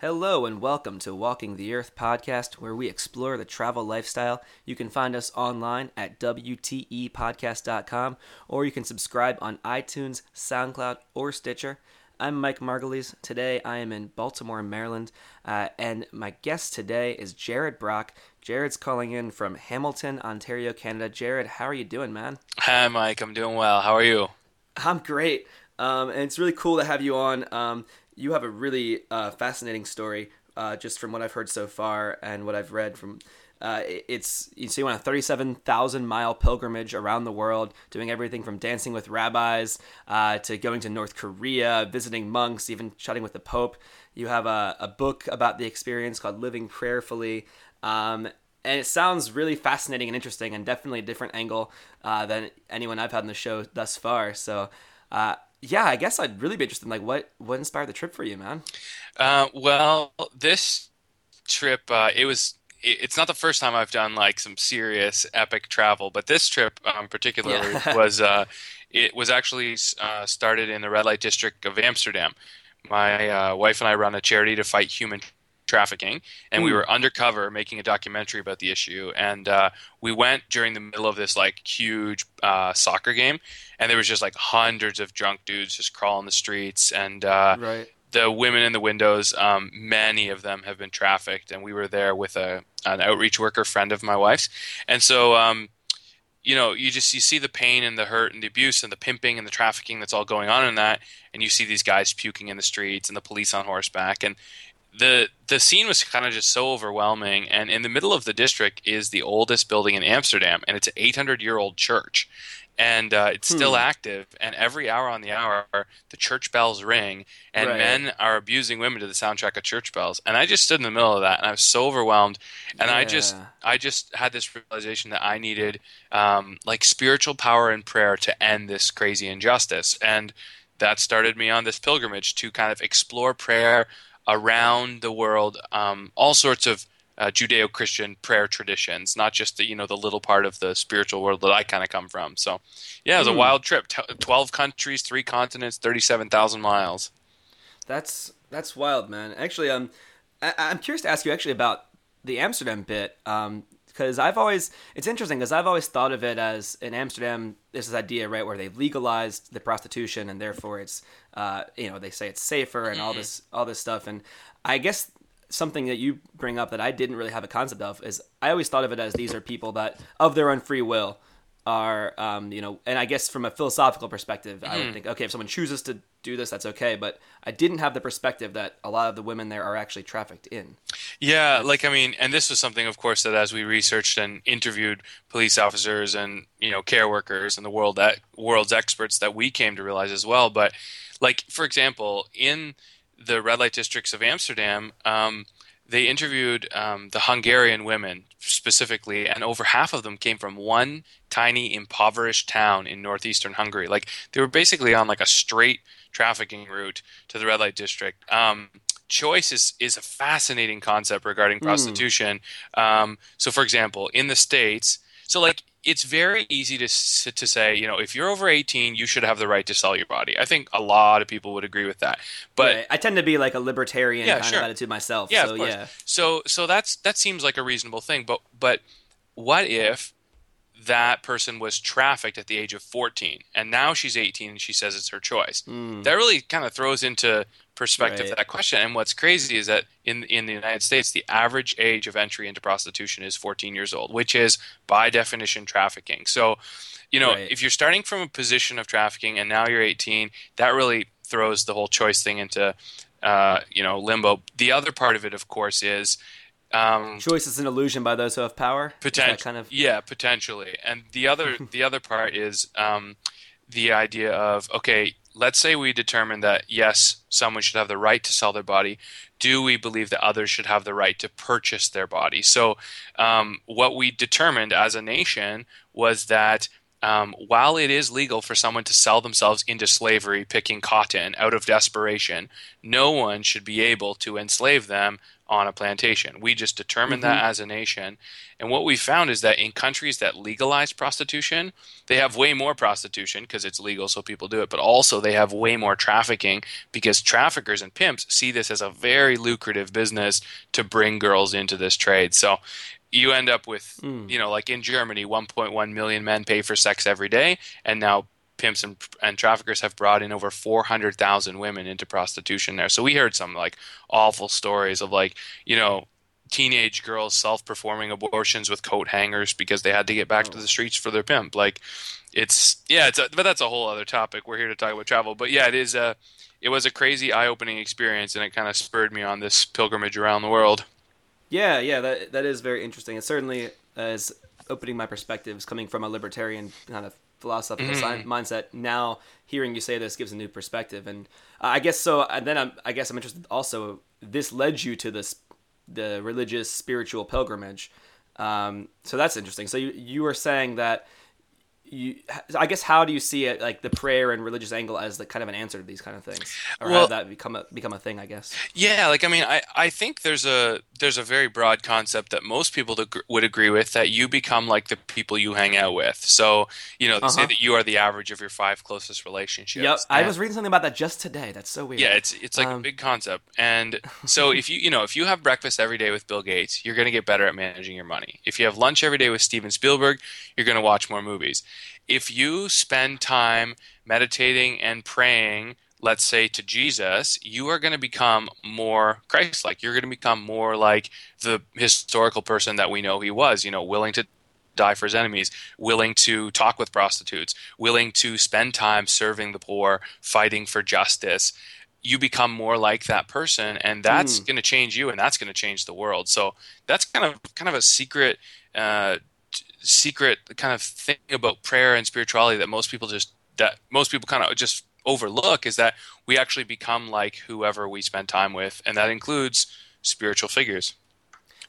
Hello and welcome to Walking the Earth podcast, where we explore the travel lifestyle. You can find us online at WTEpodcast.com, or you can subscribe on iTunes, SoundCloud, or Stitcher. I'm Mike Margulies. Today I am in Baltimore, Maryland, uh, and my guest today is Jared Brock. Jared's calling in from Hamilton, Ontario, Canada. Jared, how are you doing, man? Hi, Mike. I'm doing well. How are you? I'm great. Um, and it's really cool to have you on. Um, you have a really uh, fascinating story, uh, just from what I've heard so far and what I've read from. Uh, it's you see, you went a thirty-seven thousand mile pilgrimage around the world, doing everything from dancing with rabbis uh, to going to North Korea, visiting monks, even chatting with the Pope. You have a, a book about the experience called "Living Prayerfully," um, and it sounds really fascinating and interesting, and definitely a different angle uh, than anyone I've had on the show thus far. So uh, yeah, I guess I'd really be interested in like what what inspired the trip for you, man. Uh, well, this trip uh, it was. It's not the first time I've done like some serious epic travel, but this trip um, particularly yeah. was uh, it was actually uh, started in the red light district of Amsterdam. My uh, wife and I run a charity to fight human trafficking, and mm. we hmm. were undercover making a documentary about the issue. And uh, we went during the middle of this like huge uh, soccer game, and there was just like hundreds of drunk dudes just crawling the streets, and uh, right. the women in the windows. Um, many of them have been trafficked, and we were there with a an outreach worker friend of my wife's, and so. Um, you know, you just you see the pain and the hurt and the abuse and the pimping and the trafficking that's all going on in that, and you see these guys puking in the streets and the police on horseback, and the the scene was kind of just so overwhelming and in the middle of the district is the oldest building in amsterdam and it's an 800 year old church and uh, it's still hmm. active and every hour on the hour the church bells ring and right. men are abusing women to the soundtrack of church bells and i just stood in the middle of that and i was so overwhelmed and yeah. i just i just had this realization that i needed um, like spiritual power and prayer to end this crazy injustice and that started me on this pilgrimage to kind of explore prayer around the world um, all sorts of uh, Judeo-Christian prayer traditions, not just the you know the little part of the spiritual world that I kind of come from. So, yeah, it was mm. a hmm. wild trip. T- Twelve countries, three continents, thirty-seven thousand miles. That's that's wild, man. Actually, um, I- am curious to ask you actually about the Amsterdam bit. Um, because I've always it's interesting because I've always thought of it as in Amsterdam this idea right where they've legalized the prostitution and therefore it's uh, you know they say it's safer and all mm-hmm. this all this stuff and I guess something that you bring up that I didn't really have a concept of is I always thought of it as these are people that of their own free will are um, you know and i guess from a philosophical perspective mm-hmm. i would mm-hmm. think okay if someone chooses to do this that's okay but i didn't have the perspective that a lot of the women there are actually trafficked in yeah like i mean and this was something of course that as we researched and interviewed police officers and you know care workers and the world that world's experts that we came to realize as well but like for example in the red light districts of amsterdam um, they interviewed um, the Hungarian women specifically, and over half of them came from one tiny, impoverished town in northeastern Hungary. Like they were basically on like a straight trafficking route to the red light district. Um, choice is is a fascinating concept regarding hmm. prostitution. Mm. Um, so, for example, in the states, so like it's very easy to to say, you know, if you're over 18, you should have the right to sell your body. I think a lot of people would agree with that. But right. I tend to be like a libertarian yeah, kind sure. of attitude myself. Yeah, so yeah. So so that's that seems like a reasonable thing. But but what if that person was trafficked at the age of 14 and now she's 18 and she says it's her choice mm. that really kind of throws into perspective right. that question and what's crazy is that in in the United States the average age of entry into prostitution is 14 years old which is by definition trafficking so you know right. if you're starting from a position of trafficking and now you're 18 that really throws the whole choice thing into uh, you know limbo the other part of it of course is um, Choice is an illusion by those who have power. Potentially, kind of... yeah, potentially. And the other the other part is um, the idea of okay, let's say we determine that yes, someone should have the right to sell their body. Do we believe that others should have the right to purchase their body? So, um, what we determined as a nation was that um, while it is legal for someone to sell themselves into slavery picking cotton out of desperation, no one should be able to enslave them on a plantation. We just determined mm-hmm. that as a nation. And what we found is that in countries that legalize prostitution, they have way more prostitution because it's legal, so people do it, but also they have way more trafficking because traffickers and pimps see this as a very lucrative business to bring girls into this trade. So you end up with, mm. you know, like in Germany, 1.1 million men pay for sex every day, and now pimps and, and traffickers have brought in over 400,000 women into prostitution there. So we heard some like awful stories of like, you know, teenage girls self-performing abortions with coat hangers because they had to get back oh. to the streets for their pimp. Like it's yeah, it's a, but that's a whole other topic. We're here to talk about travel. But yeah, it is a it was a crazy eye-opening experience and it kind of spurred me on this pilgrimage around the world. Yeah, yeah, that that is very interesting. It certainly is opening my perspectives coming from a libertarian kind of philosophical mm-hmm. mindset. Now hearing you say this gives a new perspective, and I guess so. And then I'm, I guess I'm interested. Also, this led you to this the religious spiritual pilgrimage. Um, so that's interesting. So you you were saying that you i guess how do you see it like the prayer and religious angle as the kind of an answer to these kind of things? Or well, how that become a become a thing i guess? Yeah like i mean i i think there's a there's a very broad concept that most people would agree with that you become like the people you hang out with. So you know uh-huh. say that you are the average of your five closest relationships. Yep i was reading something about that just today. That's so weird. Yeah it's it's like um, a big concept. And so if you you know if you have breakfast every day with bill gates you're going to get better at managing your money. If you have lunch every day with steven spielberg you're going to watch more movies if you spend time meditating and praying, let's say to Jesus, you are going to become more Christ like. You're going to become more like the historical person that we know he was, you know, willing to die for his enemies, willing to talk with prostitutes, willing to spend time serving the poor, fighting for justice. You become more like that person, and that's mm. going to change you, and that's going to change the world. So that's kind of kind of a secret uh, secret kind of thing about prayer and spirituality that most people just that most people kind of just overlook is that we actually become like whoever we spend time with and that includes spiritual figures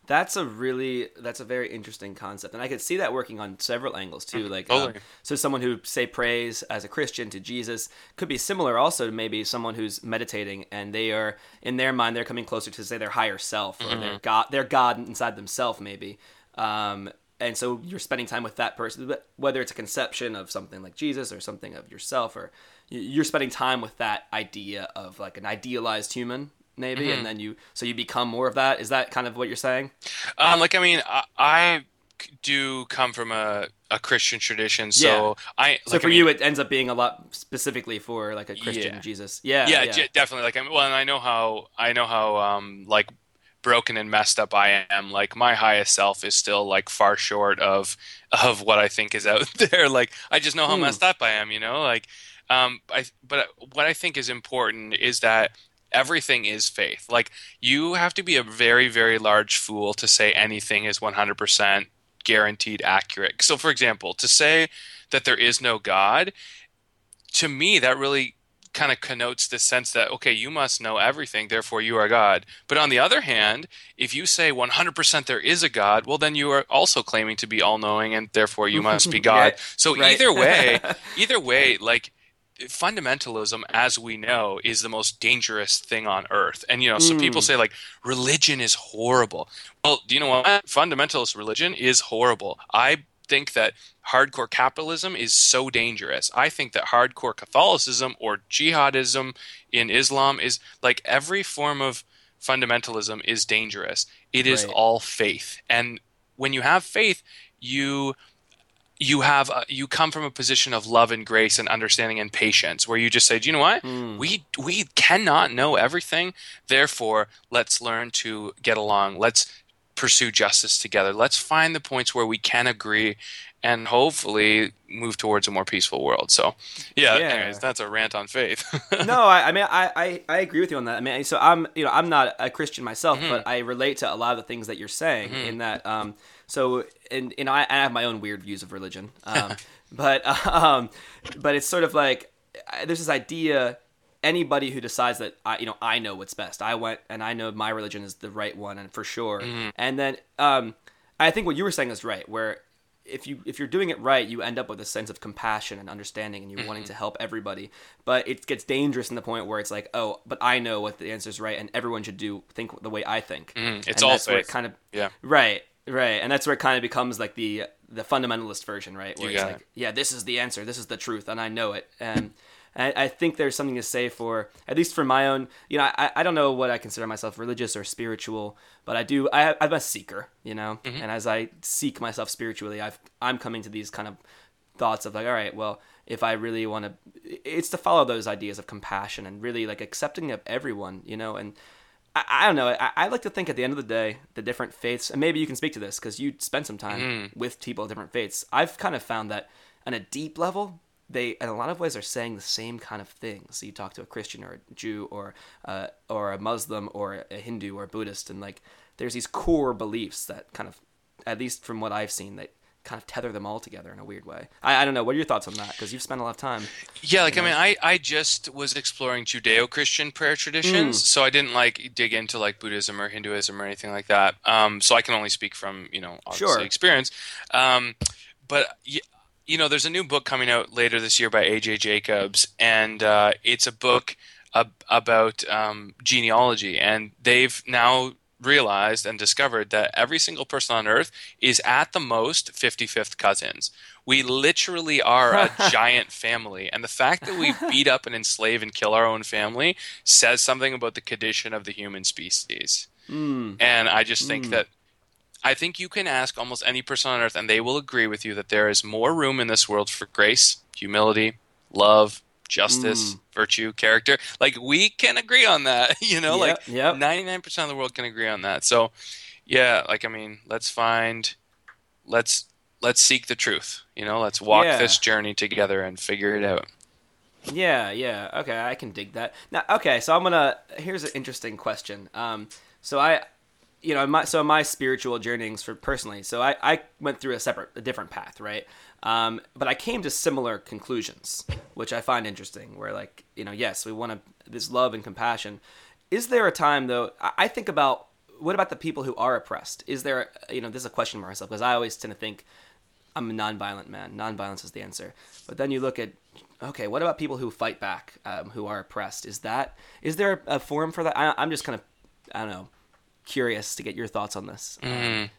that's a really that's a very interesting concept and i could see that working on several angles too mm-hmm. like um, totally. um, so someone who say prays as a christian to jesus could be similar also to maybe someone who's meditating and they are in their mind they're coming closer to say their higher self or mm-hmm. their god their god inside themselves maybe um, and so you're spending time with that person whether it's a conception of something like jesus or something of yourself or you're spending time with that idea of like an idealized human maybe mm-hmm. and then you so you become more of that is that kind of what you're saying um like i mean i, I do come from a, a christian tradition so yeah. i so for I mean, you it ends up being a lot specifically for like a christian yeah. jesus yeah, yeah yeah definitely like i mean well and i know how i know how um like broken and messed up I am, like my highest self is still like far short of of what I think is out there. Like I just know how mm. messed up I am, you know. Like, um, I but what I think is important is that everything is faith. Like you have to be a very very large fool to say anything is one hundred percent guaranteed accurate. So, for example, to say that there is no God, to me that really kind of connotes this sense that okay you must know everything therefore you are god. But on the other hand if you say 100% there is a god well then you are also claiming to be all-knowing and therefore you must be god. So right. either way either way like fundamentalism as we know is the most dangerous thing on earth. And you know so mm. people say like religion is horrible. Well do you know what? Fundamentalist religion is horrible. I think that hardcore capitalism is so dangerous. I think that hardcore Catholicism or jihadism in Islam is like every form of fundamentalism is dangerous. It is right. all faith. And when you have faith, you you have a, you come from a position of love and grace and understanding and patience where you just say, "Do you know what? Mm. We we cannot know everything. Therefore, let's learn to get along. Let's pursue justice together. Let's find the points where we can agree and hopefully move towards a more peaceful world. So, yeah, yeah. anyways, that's a rant on faith. no, I, I mean, I, I, I, agree with you on that. I mean, so I'm, you know, I'm not a Christian myself, mm-hmm. but I relate to a lot of the things that you're saying mm-hmm. in that, um, so, and, you know, I, I, have my own weird views of religion, um, but, um, but it's sort of like, there's this idea anybody who decides that I, you know, I know what's best. I went and I know my religion is the right one, and for sure. Mm-hmm. And then, um, I think what you were saying is right, where if you if you're doing it right, you end up with a sense of compassion and understanding, and you're wanting to help everybody. But it gets dangerous in the point where it's like, oh, but I know what the answer is right, and everyone should do think the way I think. Mhm. It's and all that's where it kind of Yeah. right, right, and that's where it kind of becomes like the the fundamentalist version, right? Where You it's like, yeah, this is the answer, this is the truth, and I know it, and. I I think there's something to say for, at least for my own, you know, I, I don't know what I consider myself religious or spiritual, but I do, I, I'm a seeker, you know, mm-hmm. and as I seek myself spiritually, I've, I'm coming to these kind of thoughts of like, all right, well, if I really want to, it's to follow those ideas of compassion and really like accepting of everyone, you know, and I, I don't know. I, I like to think at the end of the day, the different faiths, and maybe you can speak to this because you spent some time mm-hmm. with people of different faiths. I've kind of found that on a deep level, they in a lot of ways are saying the same kind of things. So you talk to a Christian or a Jew or uh, or a Muslim or a Hindu or a Buddhist, and like there's these core beliefs that kind of, at least from what I've seen, that kind of tether them all together in a weird way. I, I don't know. What are your thoughts on that? Because you've spent a lot of time. Yeah, like I mean, I I just was exploring Judeo-Christian prayer traditions, so I didn't like dig into like Buddhism or Hinduism or anything like that. Um, so I can only speak from you know obviously Sure. experience. Um, but you know, there's a new book coming out later this year by AJ Jacobs, and uh, it's a book ab- about um, genealogy, and they've now realized and discovered that every single person on earth is at the most 55th cousins. We literally are a giant family. And the fact that we beat up and enslave and kill our own family says something about the condition of the human species. Mm. And I just think that I think you can ask almost any person on earth, and they will agree with you that there is more room in this world for grace, humility, love, justice, virtue, character. Like we can agree on that, you know. Yep, like ninety nine percent of the world can agree on that. So, yeah, like I mean, let's find, let's let's seek the truth. You know, let's walk Yeah. this journey together and figure it out. Yeah, yeah. Okay, I can dig that. Now, okay, so I'm gonna. Here's an interesting question. Um, so I, you know, my so my spiritual journeyings for personally. So I I went through a separate, a different path, right? Um, but I came to similar conclusions, which I find interesting. Where like, you know, yes, we want to this love and compassion. Is there a time though? I, think about what about the people who are oppressed? Is there, you know, this is a question for myself because I always tend to think I'm a nonviolent man. Nonviolence is the answer. But then you look at okay, what about people who fight back, um, who are oppressed? Is that is there a forum for that? I, I'm just kind of I don't know, curious to get your thoughts on this. Um,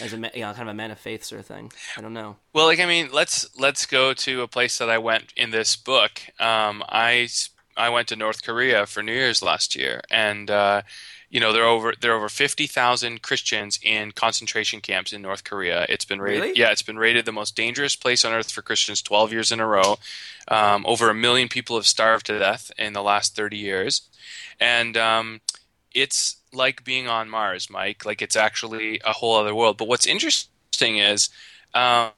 as a you know, kind of a man of faith sort of thing. I don't know. Well, like I mean, let's let's go to a place that I went in this book. Um, I I went to North Korea for New Year's last year, and uh, you know there are over there are over fifty thousand Christians in concentration camps in North Korea. It's been rated Really? yeah, it's been rated the most dangerous place on earth for Christians twelve years in a row. Um, over a million people have starved to death in the last thirty years, and um, it's like being on Mars, Mike. Like it's actually a whole other world. But what's interesting is. Um,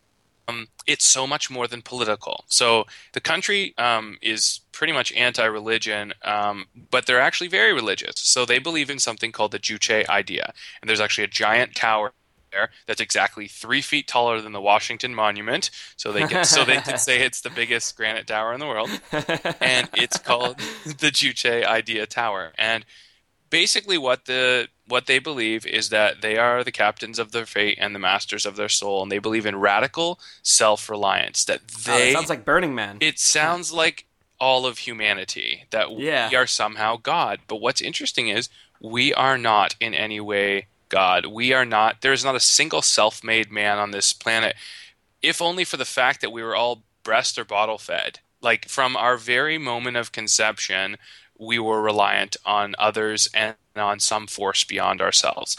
it's so much more than political. So the country um, is pretty much anti-religion, um, but they're actually very religious. So they believe in something called the Juche idea, and there's actually a giant tower there that's exactly three feet taller than the Washington Monument. So they can so they can say it's the biggest granite tower in the world, and it's called the Juche Idea Tower. And basically what the what they believe is that they are the captains of their fate and the masters of their soul and they believe in radical self-reliance that Oh, they it sounds like Burning Man. it sounds like all of humanity that Yeah. we are somehow god but what's interesting is we are not in any way god we are not there's not a single self-made man on this planet if only for the fact that we were all breast or bottle fed like from our very moment of conception we were reliant on others and on some force beyond ourselves.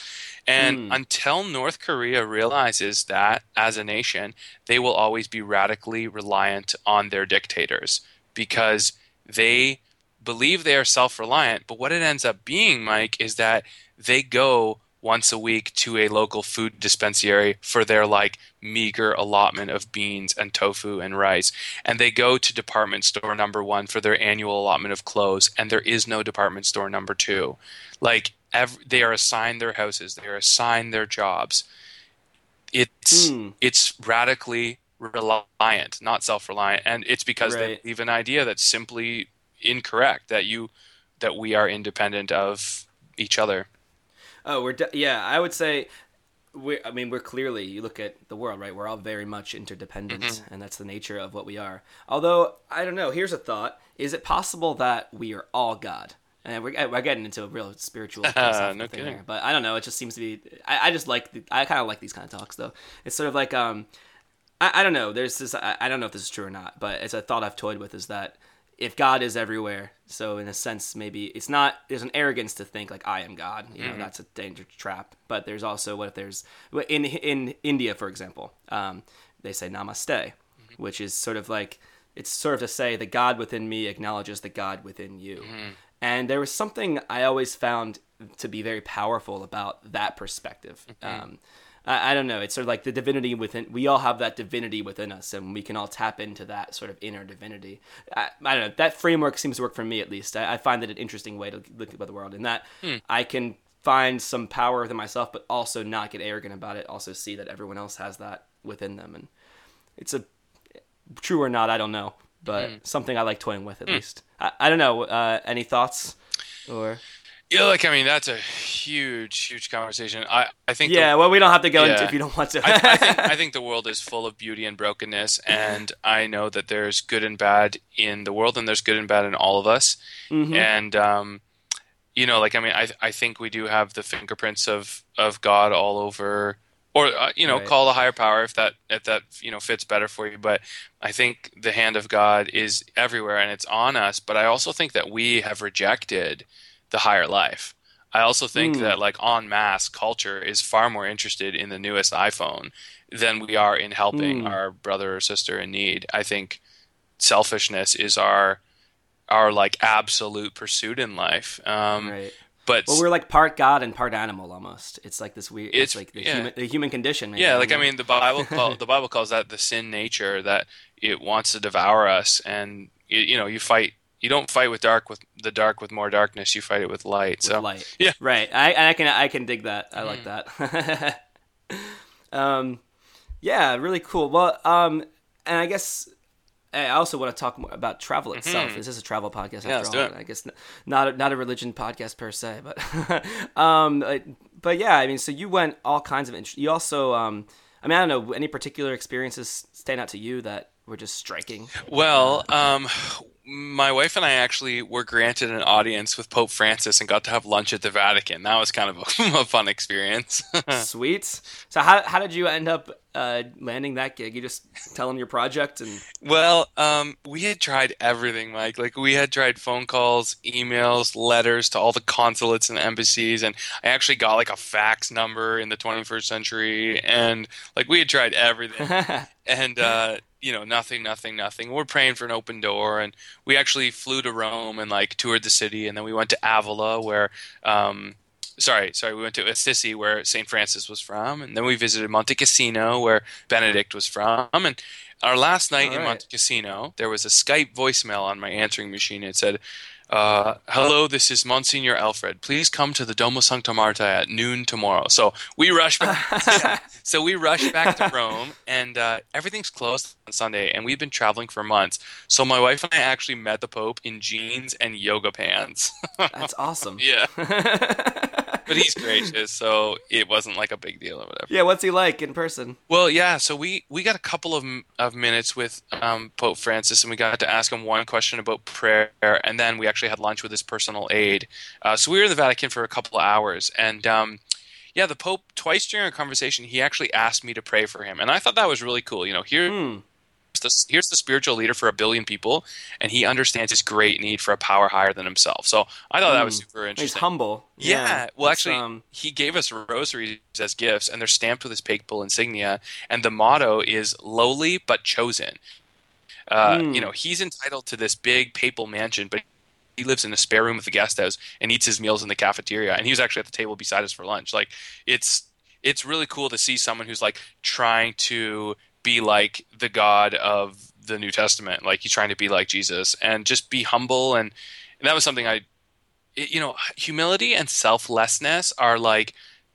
And hmm. until North Korea realizes that as a nation, they will always be radically reliant on their dictators because they believe they are self reliant. But what it ends up being, Mike, is that they go once a week to a local food dispensary for their like meager allotment of beans and tofu and rice. And they go to department store number 1 for their annual allotment of clothes and there is no department store number 2 like ev- they are assigned their houses they are assigned their jobs. It's Hmm. it's radically reliant not self-reliant and it's because they leave an idea that's simply incorrect that you that we are independent of each other Oh, we're de- yeah. I would say we I mean, we're clearly you look at the world, right? We're all very much interdependent, Mm-hmm. and that's the nature of what we are. Although I don't know. Here's a thought: Is it possible that we are all God? And we're, we're getting into a real spiritual philosophical No thing here, but I don't know. It just seems to be. I, I just like. The, I kind of like these kind of talks, though. It's sort of like um, I, I don't know. There's this. I, I don't know if this is true or not, but it's a thought I've toyed with. Is that if God is everywhere, so in a sense, maybe it's not. There's an arrogance to think like I am God. You know, that's a danger trap. But there's also what if there's in in India, for example, um, they say Namaste, which is sort of like it's sort of to say the God within me acknowledges the God within you. And there was something I always found to be very powerful about that perspective. Um, I, I don't know. It's sort of like the divinity within. We all have that divinity within us, and we can all tap into that sort of inner divinity. I, I don't know. That framework seems to work for me at least. I, I find that an interesting way to look at the world, in that hmm. I can find some power within myself, but also not get arrogant about it. Also see that everyone else has that within them, and it's a true or not. I don't know, but hmm. something I like toying with at hmm. least. I, I don't know. Uh, any thoughts? Or Yeah, like I mean, that's a huge, huge conversation. I, I think. the- yeah, well, we don't have to go into Yeah. if you don't want to. I, I think I think the world is full of beauty and brokenness, and I know that there's good and bad in the world, and there's good and bad in all of us. Mhm. And um, you know, like I mean, I I think we do have the fingerprints of of God all over, or uh, you know, Right. call a higher power if that if that you know fits better for you. But I think the hand of God is everywhere, and it's on us. But I also think that we have rejected the higher life. I also think Mm. that like en masse culture is far more interested in the newest iPhone than we are in helping Mm. our brother or sister in need. I think selfishness is our our like absolute pursuit in life. Um, right. But Well, we're like part God and part animal almost. It's like this weird. It's, It's- like the yeah. human, the human condition. Maybe. yeah, like I mean, the Bible call, the Bible calls that the sin nature that it wants to devour us, and you, you know you fight. You don't fight with dark with the dark with more darkness. You fight it with light. with so light. yeah. Right. I I can I can dig that. I like Mm-hmm. that. um, yeah, really cool. Well, um, and I guess I also want to talk more about travel itself. Is this is a travel podcast after Mm-hmm. let's all. I guess not a, not a religion podcast per se, but um, but yeah. I mean, so you went all kinds of. Int- you also um, I mean, I don't know any particular experiences stand out to you that were just striking. Well, um, my wife and I actually were granted an audience with Pope Francis and got to have lunch at the Vatican. That was kind of a, a fun experience. Sweet. So how how did you end up uh, landing that gig? You just tell them your project and. well, um, we had tried everything, Mike. Like we had tried phone calls, emails, letters to all the consulates and embassies, and I actually got like a fax number in the 21st century, and like we had tried everything. and uh, you know nothing nothing nothing we're praying for an open door and we actually flew to rome and like toured the city and then we went to avila where um, sorry sorry we went to assisi where st francis was from and then we visited monte cassino where benedict was from and our last night All in right. monte cassino there was a skype voicemail on my answering machine it said uh, hello, this is Monsignor Alfred. Please come to the Domo Sancta Marta at noon tomorrow. So we rush back. So we rushed back to Rome, and uh, everything's closed on Sunday, and we've been traveling for months. So my wife and I actually met the Pope in jeans and yoga pants. That's awesome. yeah, but he's gracious, so it wasn't like a big deal or whatever. yeah, what's he like in person? Well, yeah. So we we got a couple of of minutes with um, Pope Francis, and we got to ask him one question about prayer, and then we actually had lunch with his personal aide. Uh, so we were in the Vatican for a couple of hours, and um, yeah, the Pope twice during our conversation, he actually asked me to pray for him, and I thought that was really cool. You know, here. Hmm. The, here's the spiritual leader for a billion people, and he understands his great need for a power higher than himself. So I thought that was super interesting. He's humble. Yeah. Well, That's, actually, um, he gave us rosaries as gifts, and they're stamped with his papal insignia. And the motto is "lowly but chosen." Uh, Mm. You know, he's entitled to this big papal mansion, but he lives in a spare room of the guest house and eats his meals in the cafeteria. And he was actually at the table beside us for lunch. Like, it's it's really cool to see someone who's like trying to be like the God of the New Testament. Like he's trying to be like Jesus and just be humble. And, and that was something I you know, humility and selflessness are like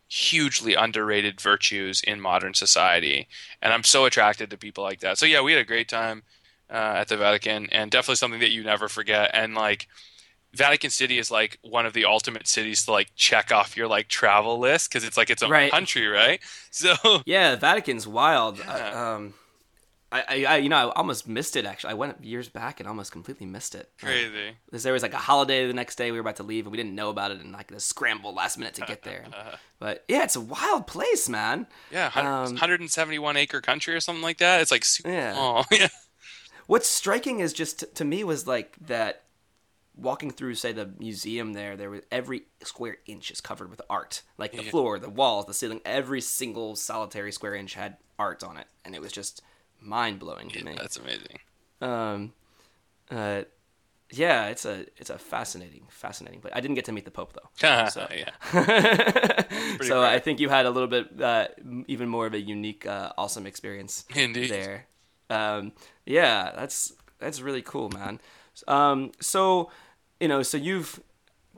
hugely underrated virtues in modern society, and I'm so attracted to people like that. So yeah, we had a great time uh, at the Vatican, and definitely something that you never forget. And like, Vatican City is like one of the ultimate cities to like check off your like travel list because it's like its own Right. country, right? So Yeah, Vatican's wild. Yeah. I, um, I, I, you know, I almost missed it. Actually, I went years back and almost completely missed it. Crazy. because there was like a holiday the next day we were about to leave and we didn't know about it and like the scramble last minute to get there. but yeah, it's a wild place, man. Yeah, hun- Um, 171 acre country or something like that. It's like super small. yeah. What's striking is just to me was like that walking through say the museum there there was every square inch is covered with art like the Yeah. floor the walls the ceiling every single solitary square inch had art on it and it was just mind-blowing to me That's amazing. um uh yeah it's a it's a fascinating fascinating place i didn't get to meet the pope though So- yeah. so rare. i think you had a little bit uh, even more of a unique uh, awesome experience Indeed. there um yeah that's that's really cool man um so you know so you've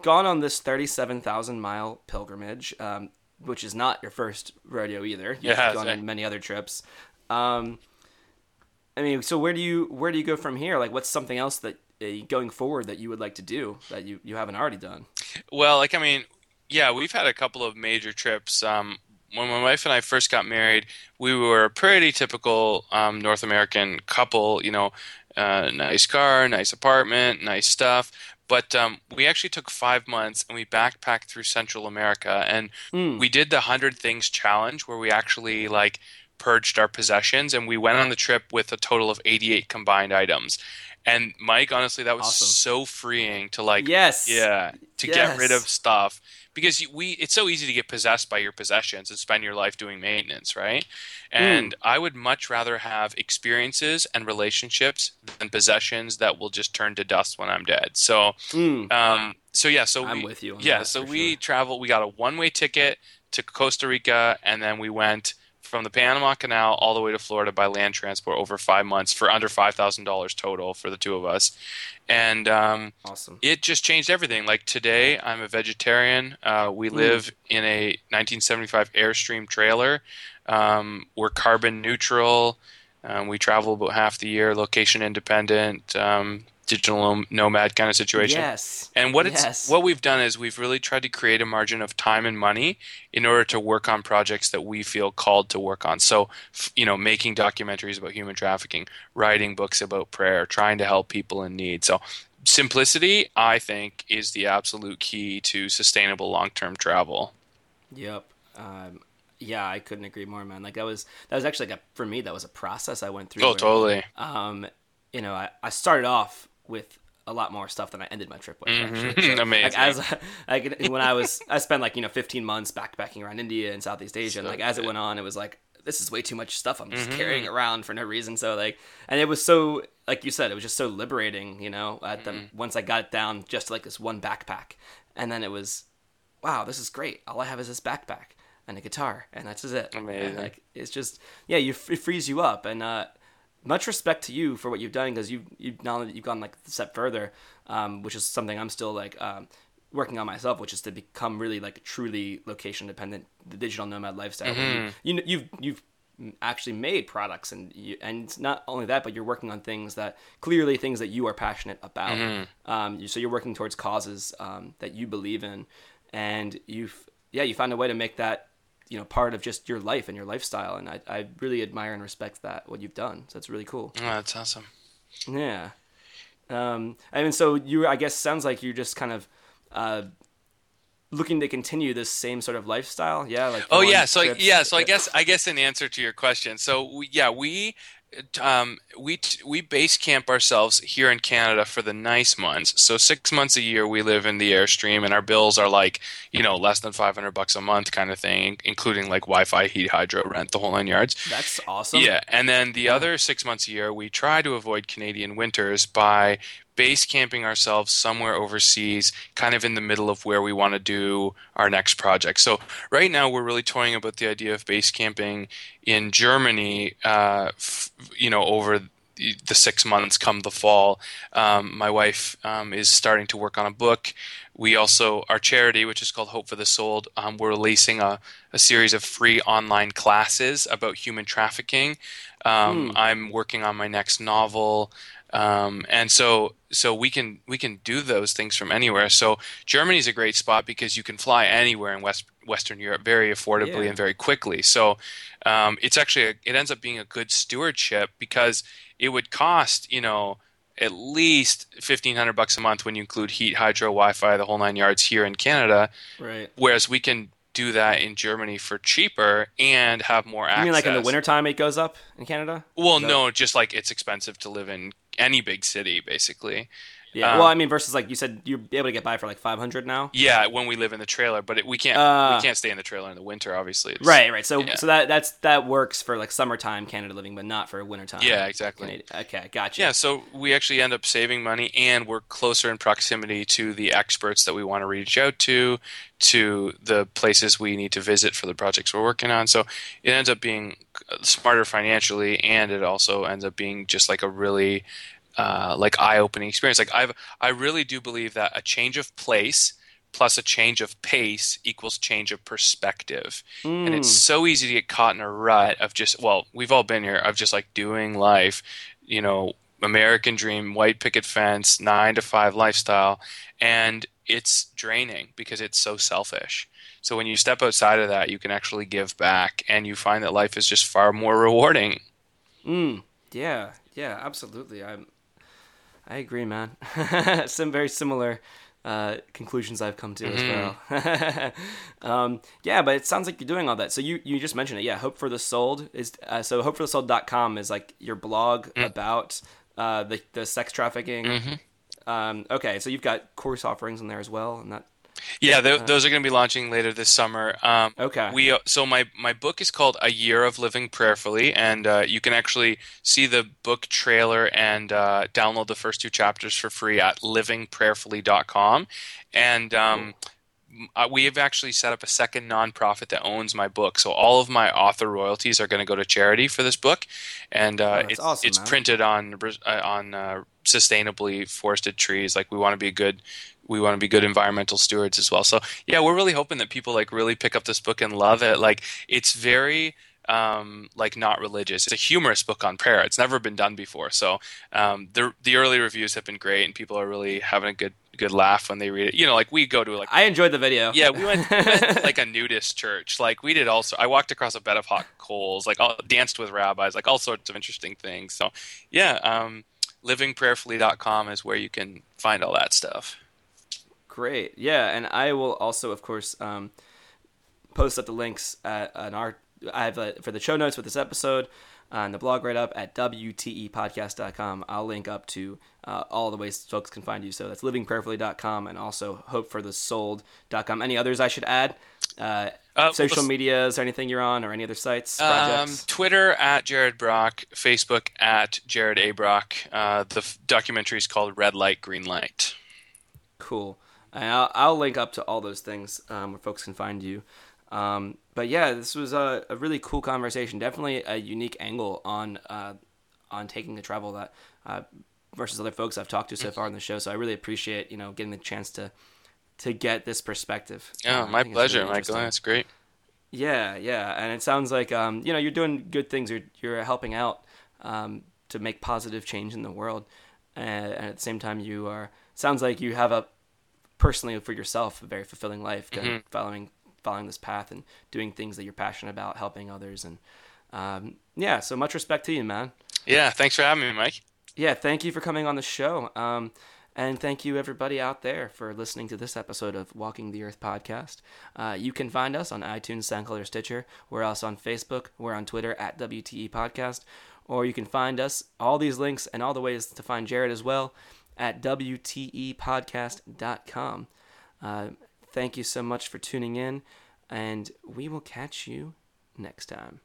gone on this 37,000 mile pilgrimage um which is not your first rodeo either you've Yeah, gone on many other trips um I mean, so where do you where do you go from here? Like, what's something else that uh, going forward that you would like to do that you, you haven't already done? Well, like I mean, yeah, we've had a couple of major trips. Um, when my wife and I first got married, we were a pretty typical um, North American couple. You know, uh, nice car, nice apartment, nice stuff. But um, we actually took five months and we backpacked through Central America, and we did the hundred things challenge, where we actually like purged our possessions, and we went on the trip with a total of eighty-eight combined items. And Mike, honestly, that was Awesome. so freeing to like Yes. yeah, to get rid of stuff because we it's so easy to get possessed by your possessions and spend your life doing maintenance, right? And I would much rather have experiences and relationships than possessions that will just turn to dust when I'm dead. So, Mm. um, so yeah, so I'm we, with you yeah, so we sure. traveled. We got a one-way ticket to Costa Rica, and then we went from the Panama Canal all the way to Florida by land transport over five months for under five thousand dollars total for the two of us, and um, Awesome. it just changed everything. Like today, I'm a vegetarian. Uh, we live in a 1975 Airstream trailer. Um, we're carbon neutral. Um, we travel about half the year, location independent, um, digital nomad kind of situation. Yes. And what it's Yes. what we've done is we've really tried to create a margin of time and money in order to work on projects that we feel called to work on. So, f- you know, making documentaries about human trafficking, writing books about prayer, trying to help people in need. So, simplicity, I think, is the absolute key to sustainable long-term travel. Yep. Um, yeah, I couldn't agree more, man. Like that was that was actually like a, for me that was a process I went through. Oh, where, totally. Um, you know, I, I started off with a lot more stuff than I ended my trip with. Actually. Mhm. So, Amazing. Like as like when I was I spent like you know 15 months backpacking around India and Southeast Asia, and So like as it went on, it was like this is way too much stuff I'm just Mhm. carrying around for no reason. So like, and it was so like you said, it was just so liberating. You know, at the Mm-hmm. once I got it down just to, like this one backpack, and then it was, wow, this is great. All I have is this backpack and a guitar, and that's just it. Amazing. And, like it's just yeah, you it frees you up, and uh, much respect to you for what you've done because you you now that you've gone like a step further, um, which is something I'm still like um, working on myself, which is to become really like truly location dependent, the digital nomad lifestyle. where You, you you've you've actually made products and you, and it's not only that, but you're working on things that clearly things that you are passionate about. Um, you, so you're working towards causes um, that you believe in, and you've yeah you found a way to make that you know part of just your life and your lifestyle and I, I really admire and respect that what you've done. So that's really cool. Oh, that's awesome. yeah. Um I mean so you I guess sounds like you're just kind of uh looking to continue this same sort of lifestyle? Yeah like Oh yeah, so trips- yeah, so I guess I guess in answer to your question, so we, yeah, we um, we t- we base camp ourselves here in Canada for the nice months. So six months a year we live in the airstream, and our bills are like you know less than five hundred bucks a month kind of thing, including like Wi-Fi, heat, hydro, rent, the whole nine yards. that's awesome Yeah, and then the other six months a year, we try to avoid Canadian winters by base camping ourselves somewhere overseas, kind of in the middle of where we want to do our next project. So right now, we're really toying about the idea of base camping in Germany. Uh, f- you know, over the six months come the fall. Um, my wife um, is starting to work on a book. We also, our charity, which is called Hope for the Sold, um, we're releasing a, a series of free online classes about human trafficking. Um, I'm working on my next novel. Um, and so so we can we can do those things from anywhere. So Germany is a great spot because you can fly anywhere in West Western Europe very affordably Yeah. and very quickly. So um, it's actually a, it ends up being a good stewardship because it would cost you know at least fifteen hundred bucks a month when you include heat, hydro, Wi-Fi, the whole nine yards here in Canada. Right. Whereas we can do that in Germany for cheaper and have more access. You mean like in the wintertime it goes up in Canada? Well, that- no, just like it's expensive to live in any big city, basically. Yeah. Um, well, I mean, versus like you said, you're able to get by for like 500 now. Yeah, when we live in the trailer, but it, we can't Uh, we can't stay in the trailer in the winter. Obviously, It's- Right, right. So, Yeah. so that that's that works for like summertime Canada living, but not for wintertime. Yeah, exactly. Canada. Okay, gotcha. Yeah, so we actually end up saving money, and we're closer in proximity to the experts that we want to reach out to, to the places we need to visit for the projects we're working on. So it ends up being smarter financially, and it also ends up being just like a really uh, like eye-opening experience. Like I've I really do believe that a change of place plus a change of pace equals change of perspective. And it's so easy to get caught in a rut of just well, we've all been here of just like doing life, you know, American dream, white picket fence, 9 to 5 lifestyle and it's draining because it's so selfish. So when you step outside of that, you can actually give back and you find that life is just far more rewarding. Mm, yeah, yeah, absolutely. I'm, I agree, man. Some very similar uh, conclusions I've come to Mm-hmm. as well. um, yeah, but it sounds like you're doing all that. So you, you just mentioned it. Yeah, Hope for the Sold is uh, so hopeforthesold.com is like your blog Mm. about uh, the the sex trafficking. Mm-hmm. Um, okay, so you've got course offerings in there as well, and that. Yeah, th- those are going to be launching later this summer. Um, Okay. We uh, so my my book is called A Year of Living Prayerfully, and uh, you can actually see the book trailer and uh, download the first two chapters for free at livingprayerfully.com. And um, uh, we have actually set up a second nonprofit that owns my book, so all of my author royalties are going to go to charity for this book, and uh, Oh, it's awesome, it's man. printed on uh, on uh, sustainably forested trees. Like we want to be a good we want to be good environmental stewards as well. So yeah, we're really hoping that people like really pick up this book and love it. Like it's very um, like not religious. It's a humorous book on prayer. It's never been done before. So um, the the early reviews have been great, and people are really having a good good laugh when they read it. You know, like we go to like I enjoyed the video. yeah, we went, we went to, like a nudist church. Like we did also. I walked across a bed of hot coals. Like all, danced with rabbis. Like all sorts of interesting things. So yeah, um, livingprayerfully.com is where you can find all that stuff. Great. Yeah, and I will also, of course, um, post up the links at, on our. I have uh, for the show notes with this episode on the blog right up at wtepodcast.com. I'll link up to uh, all the ways folks can find you. So that's livingprayerfully.com and also hopeforthesold.com. Any others I should add? Uh, Uh, social let's- medias or anything you're on or any other sites, Um. Twitter at Jared Brock, Facebook at Jared A. Brock. Uh, the f- documentary is called Red Light, Green Light. Cool. And I'll, I'll link up to all those things um, where folks can find you. Um, but yeah, this was a, a really cool conversation. Definitely a unique angle on uh, on taking the travel that uh, versus other folks I've talked to so far on the show. So I really appreciate you know getting the chance to to get this perspective. Yeah, Uh, my pleasure, really Michael. That's great. Yeah, yeah, and it sounds like um, you know you're doing good things. You're you're helping out um, to make positive change in the world, and, and at the same time you are. Sounds like you have a personally for yourself a very fulfilling life, Mm-hmm. following following this path and doing things that you're passionate about, helping others, and um, yeah. So much respect to you, man. Yeah, thanks for having me, Mike. Yeah, thank you for coming on the show. Um, and thank you, everybody out there, for listening to this episode of Walking the Earth podcast. Uh, you can find us on iTunes, SoundCloud, or Stitcher. We're also on Facebook. We're on Twitter at WTE Podcast. Or you can find us, all these links and all the ways to find Jared as well, at WTEpodcast.com. Uh, thank you so much for tuning in, and we will catch you next time.